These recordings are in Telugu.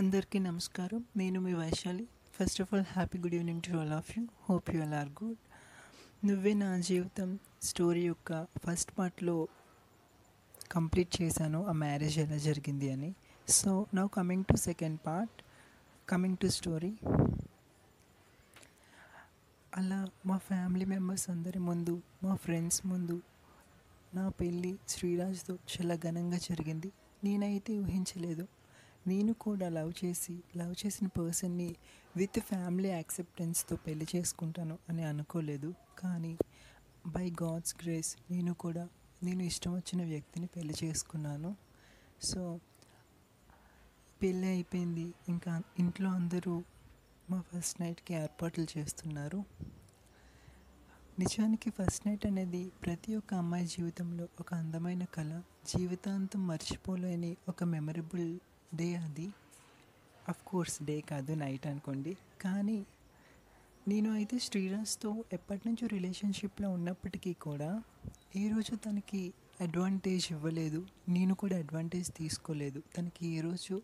అందరికీ నమస్కారం. నేను మీ Vaishali. First of all happy good evening to all of you hope you all are good నువ్వే నా జీవితం స్టోరీ యొక్క ఫస్ట్ పార్ట్లో కంప్లీట్ చేశాను. ఆ మ్యారేజ్ ఎలా జరిగింది అని. So now coming to second part coming to story అలా మా ఫ్యామిలీ మెంబర్స్ అందరి ముందు మా ఫ్రెండ్స్ ముందు నా పెళ్ళి శ్రీరాజ్తో చాలా ఘనంగా జరిగింది. నేనైతే ఊహించలేదు. నేను కూడా లవ్ చేసి లవ్ చేసిన పర్సన్ని విత్ ఫ్యామిలీ యాక్సెప్టెన్స్తో పెళ్ళి చేసుకుంటాను అని అనుకోలేదు. కానీ బై గాడ్స్ గ్రేస్ నేను కూడా నేను ఇష్టం వచ్చిన వ్యక్తిని పెళ్ళి చేసుకున్నాను. సో పెళ్ళి అయిపోయింది. ఇంకా ఇంట్లో అందరూ మా ఫస్ట్ నైట్కి ఏర్పాట్లు చేస్తున్నారు. నిజానికి ఫస్ట్ నైట్ అనేది ప్రతి ఒక్క అమ్మాయి జీవితంలో ఒక అందమైన కళ జీవితాంతం మర్చిపోలేని ఒక మెమరబుల్ డే అది. అఫ్ కోర్స్ డే కాదు నైట్ అనుకోండి. కానీ నేను అయితే శ్రీరాజ్తో ఎప్పటి నుంచో రిలేషన్షిప్లో ఉన్నప్పటికీ కూడా ఏ రోజు తనకి అడ్వాంటేజ్ ఇవ్వలేదు నేను కూడా అడ్వాంటేజ్ తీసుకోలేదు. తనకి ఏ రోజు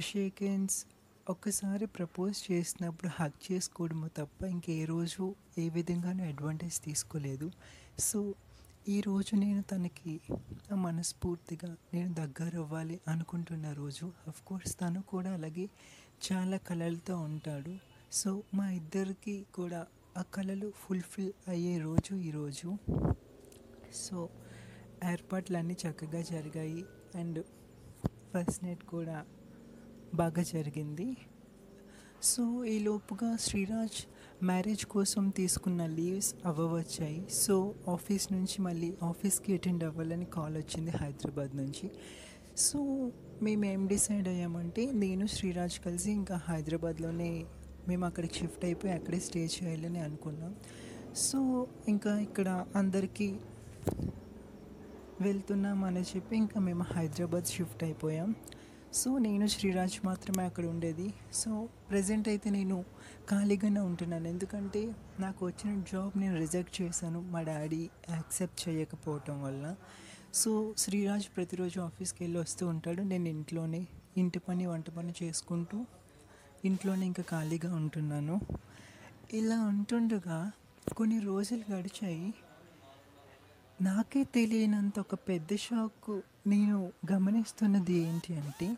షేక్ హ్యాండ్స్ ఒక్కసారి ప్రపోజ్ చేసినప్పుడు హక్ చేసుకోవడము తప్ప ఇంకే రోజు ఏ విధంగానూ అడ్వాంటేజ్ తీసుకోలేదు. సో ఈరోజు నేను తనకి మనస్ఫూర్తిగా నేను దగ్గర అవ్వాలి అనుకుంటున్న రోజు. అఫ్ కోర్స్ తను కూడా అలాగే చాలా కళలతో ఉంటాడు. సో మా ఇద్దరికి కూడా ఆ కళలు ఫుల్ఫిల్ అయ్యే రోజు ఈరోజు సో ఏర్పాట్లన్నీ చక్కగా జరిగాయి. అండ్ ఫస్ట్ నైట్ కూడా బాగా జరిగింది. సో ఈ లోపుగా శ్రీరాజ్ మ్యారేజ్ కోసం తీసుకున్న లీవ్స్ అవ్వవచ్చాయి సో ఆఫీస్ నుంచి మళ్ళీ ఆఫీస్కి అటెండ్ అవ్వాలని కాల్ వచ్చింది హైదరాబాద్ నుంచి. సో మేము ఏం డిసైడ్ అయ్యామంటే నేను శ్రీరాజ్ కలిసి ఇంకా హైదరాబాద్లోనే మేము అక్కడికి షిఫ్ట్ అయిపోయి అక్కడే స్టే చేయాలని అనుకున్నాం. సో ఇంకా ఇక్కడ అందరికీ వెళ్తున్నాం అని చెప్పి ఇంకా మేము హైదరాబాద్ షిఫ్ట్ అయిపోయాం. సో నేను శ్రీరాజ్ మాత్రమే అక్కడ ఉండేది. సో ప్రజెంట్ అయితే నేను ఖాళీగానే ఉంటున్నాను. ఎందుకంటే నాకు వచ్చిన జాబ్ నేను రిజెక్ట్ చేశాను. మా డాడీ యాక్సెప్ట్ చేయకపోవటం వల్ల. సో శ్రీరాజ్ ప్రతిరోజు ఆఫీస్కి వెళ్ళి వస్తూ ఉంటాడు. నేను ఇంట్లోనే ఇంటి పని వంట పని చేసుకుంటూ ఇంట్లోనే ఇంకా ఖాళీగా ఉంటున్నాను. ఇలా ఉంటుండగా కొన్ని రోజులు గడిచాయి. నాకే తెలియనంత ఒక పెద్ద షాక్ నేను గమనిస్తున్నది ఏంటి అంటే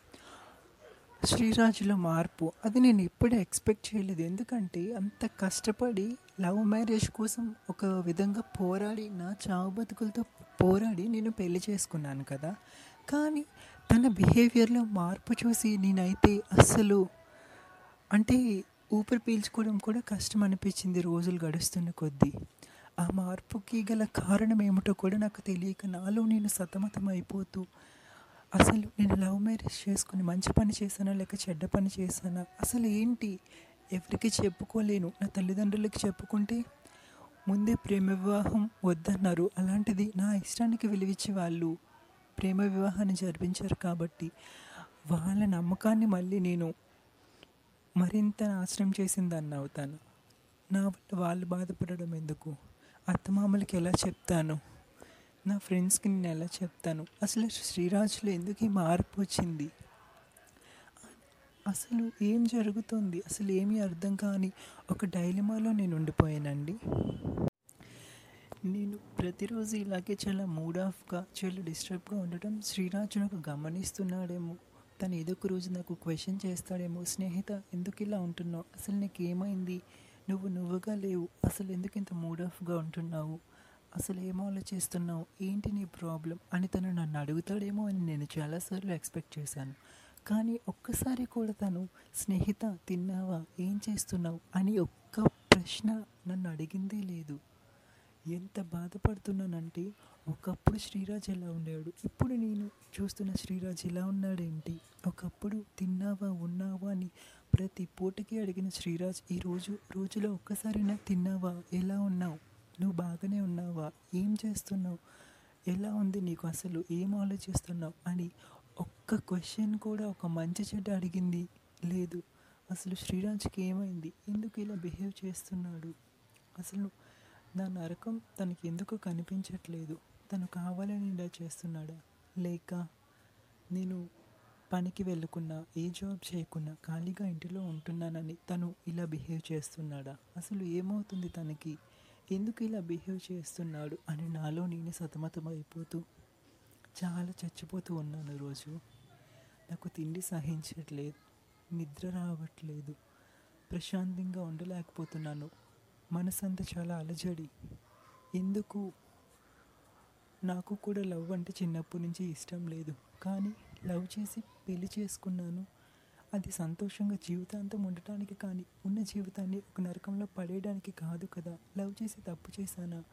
శ్రీరాజులో మార్పు. అది నేను ఎప్పుడూ ఎక్స్పెక్ట్ చేయలేదు. ఎందుకంటే అంత కష్టపడి లవ్ మ్యారేజ్ కోసం ఒక విధంగా పోరాడి నా చావు బతుకులతో పోరాడి నేను పెళ్ళి చేసుకున్నాను కదా. కానీ తన బిహేవియర్లో మార్పు చూసి నేనైతే అస్సలు అంటే ఊపిరి పీల్చుకోవడం కూడా కష్టం అనిపించింది రోజులు గడుస్తున్న కొద్దీ. ఆ మార్పుకి గల కారణం ఏమిటో కూడా నాకు తెలియక నాలో నేను సతమతం అయిపోతూ అసలు నేను లవ్ మ్యారేజ్ చేసుకుని మంచి పని చేశానా లేక చెడ్డ పని చేశానా? అసలు ఏంటి? ఎవరికి చెప్పుకోలేను. నా తల్లిదండ్రులకి చెప్పుకుంటే ముందే ప్రేమ వివాహం వద్దన్నారు. అలాంటిది నా ఇష్టానికి విలువిచ్చి వాళ్ళు ప్రేమ వివాహాన్ని జరిపించారు కాబట్టి వాళ్ళ నమ్మకాన్ని మళ్ళీ నేను మరింత నాశనం చేసిందాన్ని అవుతాను నా వల్ల వాళ్ళు బాధపడడం ఎందుకు? అత్తమామలకి ఎలా చెప్తాను? నా ఫ్రెండ్స్కి నేను ఎలా చెప్తాను? అసలు శ్రీరాజులో ఎందుకు ఈ మార్పు వచ్చింది? అసలు ఏం జరుగుతుంది? అసలు ఏమీ అర్థం కాని ఒక డైలమాలో నేను ఉండిపోయానండి. నేను ప్రతిరోజు ఇలాగే చాలా మూడ్ ఆఫ్గా చాలా డిస్టర్బ్గా ఉండటం శ్రీరాజు నాకు గమనిస్తున్నాడేమో. తను ఏదో ఒక రోజు నాకు క్వశ్చన్ చేస్తాడేమో స్నేహిత ఎందుకు ఇలా ఉంటున్నావు? అసలు నీకు ఏమైంది నువ్వు నువ్వుగా లేవు. అసలు ఎందుకు ఇంత మూడ్ ఆఫ్గా ఉంటున్నావు? అసలు ఏం ఆలోచిస్తున్నావు? ఏంటి నీ ప్రాబ్లం అని తను నన్ను అడుగుతాడేమో అని నేను చాలాసార్లు ఎక్స్పెక్ట్ చేశాను. కానీ ఒక్కసారి కూడా తను స్నేహిత తిన్నావా? ఏం చేస్తున్నావు? అని ఒక్క ప్రశ్న నన్ను అడిగిందే లేదు. ఎంత బాధపడుతున్నానంటే ఒకప్పుడు శ్రీరాజ్ ఎలా ఉండేవాడు? ఇప్పుడు నేను చూస్తున్న శ్రీరాజ్ ఎలా ఉన్నాడేంటి? ఒకప్పుడు తిన్నావా ఉన్నావా అని ప్రతి పూటకి అడిగిన శ్రీరాజ్ ఈరోజు రోజులో ఒక్కసారైనా తిన్నావా? ఎలా ఉన్నావు? నువ్వు బాగానే ఉన్నావా? ఏం చేస్తున్నావు? ఎలా ఉంది నీకు అసలు? ఏం ఆలోచిస్తున్నావు? అని ఒక్క క్వశ్చన్ కూడా ఒక మంచి చెడ్డ అడిగింది. లేదు అసలు శ్రీరాజ్కి ఏమైంది? ఎందుకు ఇలా బిహేవ్ చేస్తున్నాడు? అసలు నా నరకం తనకి ఎందుకు కనిపించట్లేదు? తను కావాలని ఇలా చేస్తున్నాడా? లేక నేను పనికి వెళ్ళకున్నా ఏ జాబ్ చేయకున్నా ఖాళీగా ఇంటిలో ఉంటున్నానని తను ఇలా బిహేవ్ చేస్తున్నాడా? అసలు ఏమవుతుంది తనకి? ఎందుకు ఇలా బిహేవ్ చేస్తున్నాడు అని నాలో నేను సతమతం అయిపోతూ చాలా చచ్చిపోతూ ఉన్నాను రోజు. నాకు తిండి సహించట్లేదు నిద్ర రావట్లేదు ప్రశాంతంగా ఉండలేకపోతున్నాను. మనసంతా చాలా అలజడి. ఎందుకు? నాకు కూడా లవ్ అంటే చిన్నప్పటి నుంచి ఇష్టం లేదు. కానీ లవ్ చేసి పెళ్ళి చేసుకున్నాను. అది సంతోషంగా జీవితాంతం ఉండటానికి కానీ ఉన్న జీవితాన్ని ఒక నరకంలో పడేయడానికి కాదు కదా. లవ్ చేసి తప్పు చేశానా?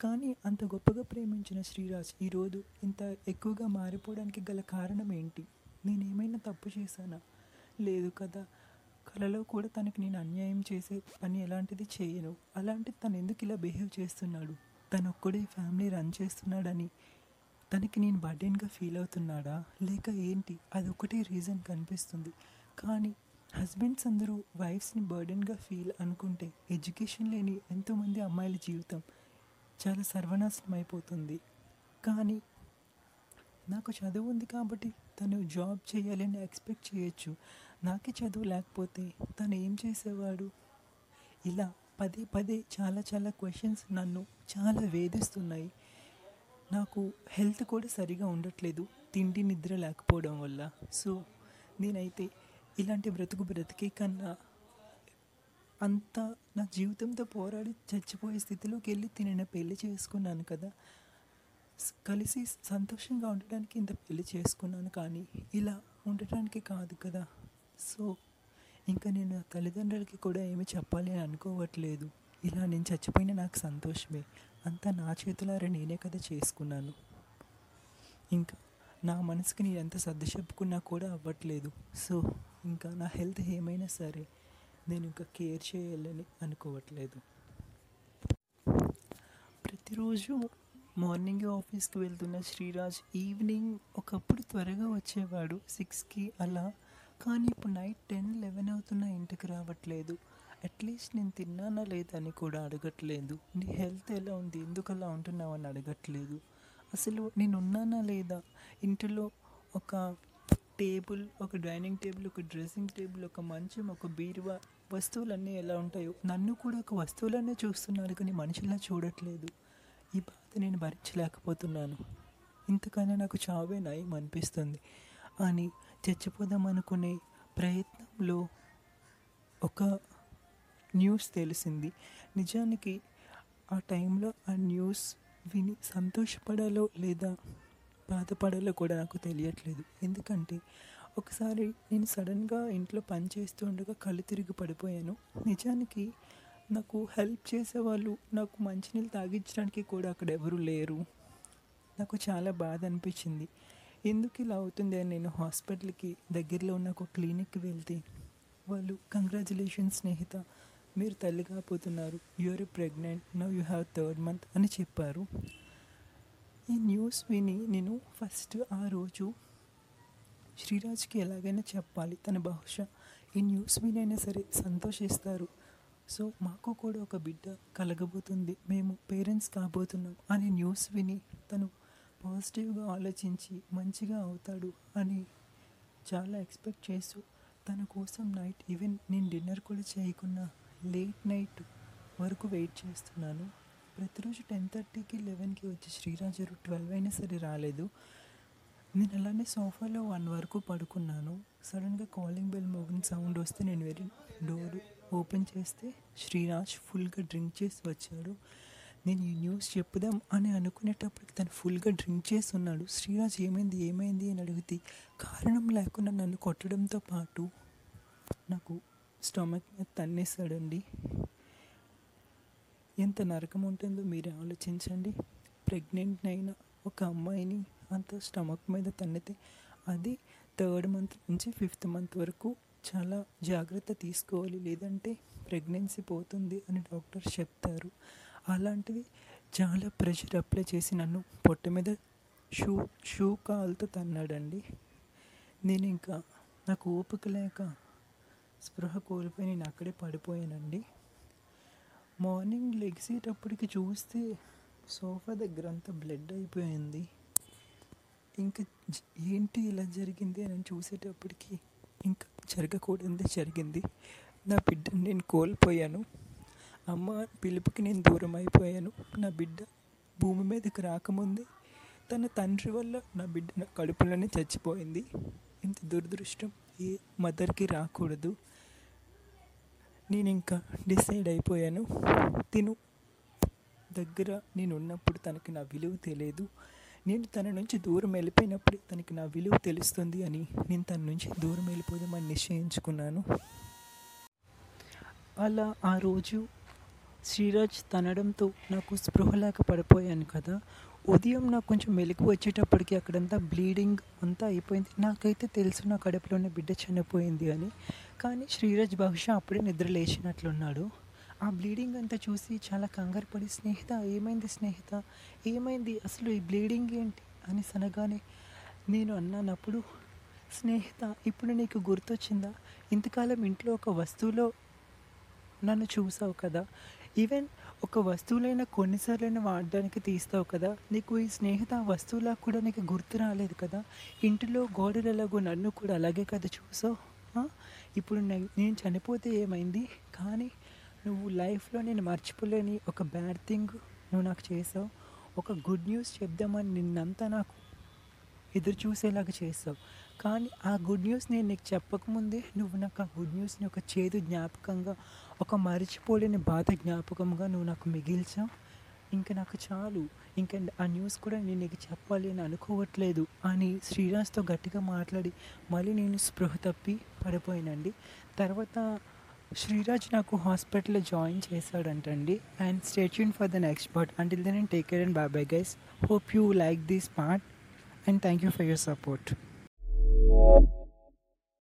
కానీ అంత గొప్పగా ప్రేమించిన శ్రీరాజ్ ఈరోజు ఇంత ఎక్కువగా మారిపోవడానికి గల కారణం ఏంటి? నేనేమైనా తప్పు చేశానా? లేదు కదా. కలలో కూడా తనకి నేను అన్యాయం చేసే పని ఎలాంటిది చేయను. అలాంటిది తను ఎందుకు ఇలా బిహేవ్ చేస్తున్నాడు? తను ఒక్కడే ఫ్యామిలీ రన్ చేస్తున్నాడని తనకి నేను బర్డెన్గా ఫీల్ అవుతున్నాడా? లేక ఏంటి? అది ఒకటే రీజన్ కనిపిస్తుంది. కానీ హస్బెండ్స్ అందరూ వైఫ్స్ని బర్డెన్గా ఫీల్ అనుకుంటే ఎడ్యుకేషన్ లేని ఎంతోమంది అమ్మాయిల జీవితం చాలా సర్వనాశనం అయిపోతుంది. కానీ నాకు చదువు ఉంది కాబట్టి తను జాబ్ చేయాలని ఎక్స్పెక్ట్ చేయొచ్చు. నాకే చదువు లేకపోతే తను ఏం చేసేవాడు? ఇలా పదే పదే చాలా చాలా క్వశ్చన్స్ నన్ను చాలా వేధిస్తున్నాయి. నాకు హెల్త్ కూడా సరిగా ఉండట్లేదు తిండి నిద్ర లేకపోవడం వల్ల. సో నేనైతే ఇలాంటి బ్రతుకు బ్రతికే కన్నా అంత నా జీవితంతో పోరాడి చచ్చిపోయే స్థితిలోకి వెళ్ళి తినైనా పెళ్ళి చేసుకున్నాను కదా. కలిసి సంతోషంగా ఉండడానికి ఇంత పెళ్ళి చేసుకున్నాను కానీ ఇలా ఉండటానికి కాదు కదా. సో ఇంకా నేను నా తల్లిదండ్రులకి కూడా ఏమి చెప్పాలి అని అనుకోవట్లేదు. ఇలా నేను చచ్చిపోయిన నాకు సంతోషమే. అంతా నా చేతులారా నేనే కదా చేసుకున్నాను. ఇంకా నా మనసుకి నేను ఎంత సర్ది చెప్పుకున్నా కూడా అవ్వట్లేదు. సో ఇంకా నా హెల్త్ ఏమైనా సరే నేను ఇంకా కేర్ చేయాలని అనుకోవట్లేదు. ప్రతిరోజు మార్నింగ్ ఆఫీస్కి వెళ్తున్న శ్రీరాజ్ ఈవినింగ్ ఒకప్పుడు త్వరగా వచ్చేవాడు. సిక్స్కి అలా కానీ ఇప్పుడు నైట్ టెన్ లెవెన్ అవుతున్నా ఇంటికి రావట్లేదు. అట్లీస్ట్ నేను తిన్నానా లేదా అని కూడా అడగట్లేదు. నీ హెల్త్ ఎలా ఉంది? ఎందుకు అలా ఉంటున్నావు అని అడగట్లేదు. అసలు నేను ఉన్నానా లేదా? ఇంటిలో ఒక టేబుల్ ఒక డైనింగ్ టేబుల్ ఒక డ్రెస్సింగ్ టేబుల్ ఒక మంచం ఒక బీరువా వస్తువులన్నీ ఎలా ఉంటాయో? నన్ను కూడా ఒక వస్తువులన్నీ చూస్తున్నారు కానీ మనిషిలా చూడట్లేదు. ఈ బాధ నేను భరించలేకపోతున్నాను. ఇంతకన్నా నాకు చావే నయం అనిపిస్తుంది అని చచ్చిపోదాం అనుకునే ప్రయత్నంలో ఒక న్యూస్ తెలిసింది. నిజానికి ఆ టైంలో ఆ న్యూస్ విని సంతోషపడాలో లేదా బాధపడాలో కూడా నాకు తెలియట్లేదు. ఎందుకంటే ఒకసారి నేను సడన్గా ఇంట్లో పని చేస్తూ ఉండగా కళ్ళు తిరిగి పడిపోయాను. నిజానికి నాకు హెల్ప్ చేసేవాళ్ళు నాకు మంచినీళ్ళు తాగించడానికి కూడా అక్కడ ఎవరు లేరు. నాకు చాలా బాధ అనిపించింది. ఎందుకు ఇలా అవుతుంది అని నేను హాస్పిటల్కి దగ్గరలో ఉన్న ఒక క్లినిక్కి వెళ్తే వాళ్ళు కంగ్రాచులేషన్స్ స్నేహిత మీరు తల్లి కాబోతున్నారు. You're pregnant. Now you have third month అని చెప్పారు. ఈ న్యూస్ విని నేను ఫస్ట్ ఆ రోజు శ్రీరాజ్కి ఎలాగైనా చెప్పాలి. తను బహుశా ఈ న్యూస్ వినైనా సరే సంతోషిస్తారు. సో మాకు కూడా ఒక బిడ్డ కలగబోతుంది. మేము పేరెంట్స్ కాబోతున్నాం అనే న్యూస్ విని తను పాజిటివ్గా ఆలోచించి మంచిగా అవుతాడు అని చాలా ఎక్స్పెక్ట్ చేస్తూ తన కోసం నైట్ ఈవెన్ నేను డిన్నర్ కూడా చేయకుండా లేట్ నైట్ వరకు వెయిట్ చేస్తున్నాను. ప్రతిరోజు టెన్ థర్టీకి లెవెన్కి వచ్చి శ్రీరాజరు ట్వెల్వ్ అయినా సరే రాలేదు. నేను అలానే సోఫాలో వన్ వరకు పడుకున్నాను. సడన్గా కాలింగ్ బెల్ మోగిన సౌండ్ వస్తే నేను వెళ్ళి డోర్ ఓపెన్ చేస్తే శ్రీరాజ్ ఫుల్గా డ్రింక్ చేసి వచ్చాడు. నేను ఈ న్యూస్ చెప్పుదాం అని అనుకునేటప్పటికి తను ఫుల్గా డ్రింక్ చేసి ఉన్నాడు శ్రీరాజ్ ఏమైంది? ఏమైంది? అని అడిగితే కారణం లేకుండా నన్ను కొట్టడంతో పాటు నాకు స్టమక్ మీద తన్నేశాడండి. ఎంత నరకం ఉంటుందో మీరే ఆలోచించండి. ప్రెగ్నెంట్ అయిన ఒక అమ్మాయిని అంత స్టమక్ మీద తన్నితే అది థర్డ్ మంత్ నుంచి ఫిఫ్త్ మంత్ వరకు చాలా జాగ్రత్త తీసుకోవాలి. లేదంటే ప్రెగ్నెన్సీ పోతుంది అని డాక్టర్ చెప్తారు. అలాంటిది చాలా ప్రెషర్ అప్లై చేసి నన్ను పొట్ట మీద షూ షూ కాల్తో తన్నాడండి. నేను ఇంకా నాకు ఓపిక లేక స్పృహ కోల్పోయి నేను అక్కడే పడిపోయానండి. మార్నింగ్ లెగిసేటప్పటికి చూస్తే సోఫా దగ్గర అంతా బ్లడ్ అయిపోయింది. ఇంకా ఏంటి ఇలా జరిగింది అని చూసేటప్పటికి ఇంకా జరగకూడదే జరిగింది. నా బిడ్డని నేను కోల్పోయాను. అమ్మ పిలుపుకి నేను దూరం అయిపోయాను. నా బిడ్డ భూమి మీదకి రాకముందే తన తండ్రి వల్ల నా బిడ్డ నా కడుపులోనే చచ్చిపోయింది. ఇంత దురదృష్టం ఏ మదర్కి రాకూడదు. నేను ఇంకా డిసైడ్ అయిపోయాను. తిను. దగ్గర నేను ఉన్నప్పుడు తనకి నా విలువ తెలియదు. నేను తన నుంచి దూరం వెళ్ళిపోయినప్పుడు తనకి నా విలువ తెలుస్తుంది అని నేను తన నుంచి దూరం వెళ్ళిపోదామని నిశ్చయించుకున్నాను. అలా ఆ రోజు శ్రీరాజ్ తనడంతో నాకు స్పృహ లేక పడిపోయాను కదా. ఉదయం నాకు కొంచెం మెలకు వచ్చేటప్పటికి అక్కడంతా బ్లీడింగ్ అంతా అయిపోయింది. నాకైతే తెలుసు నా కడుపులోనే బిడ్డ చనిపోయింది అని. కానీ శ్రీరాజ్ బహుశా అప్పుడే నిద్ర లేచినట్లున్నాడు. ఆ బ్లీడింగ్ అంతా చూసి చాలా కంగారు పడి స్నేహిత ఏమైంది స్నేహిత? ఏమైంది? అసలు ఈ బ్లీడింగ్ ఏంటి? అని అనగానే నేను అన్నానప్పుడు స్నేహిత ఇప్పుడు నీకు గుర్తొచ్చిందా? ఇంతకాలం ఇంట్లో ఒక వస్తువులో నన్ను చూసావు కదా. ఈవెన్ ఒక వస్తువులైనా కొన్నిసార్లైనా వాడడానికి తీస్తావు కదా నీకు ఈ స్నేహిత ఆ వస్తువులా కూడా నీకు గుర్తు రాలేదు కదా? ఇంటిలో గోడలు ఎలాగో నన్ను కూడా అలాగే కదా చూసావు? ఇప్పుడు నేను చనిపోతే ఏమైంది? కానీ నువ్వు లైఫ్లో నేను మర్చిపోలేని ఒక బ్యాడ్ థింగ్ నువ్వు నాకు చేసావు. ఒక గుడ్ న్యూస్ చెప్దామని నిన్నంతా నాకు ఎదురు చూసేలాగా చేస్తావు కానీ ఆ గుడ్ న్యూస్ నేను నీకు చెప్పకముందే నువ్వు నాకు ఆ గుడ్ న్యూస్ని ఒక చేదు జ్ఞాపకంగా ఒక మరిచిపోలేని బాధ జ్ఞాపకంగా నువ్వు నాకు మిగిల్చావు. ఇంకా నాకు చాలు. ఇంకా ఆ న్యూస్ కూడా నేను నీకు చెప్పాలి అని అనుకోవట్లేదు అని శ్రీరాజ్తో గట్టిగా మాట్లాడి మళ్ళీ నేను స్పృహ తప్పి పడిపోయానండి. తర్వాత శ్రీరాజ్ నాకు హాస్పిటల్లో join చేశాడంటండి. And stay tuned for the next part until then take care and bye bye guys hope you like this part and thank you for your support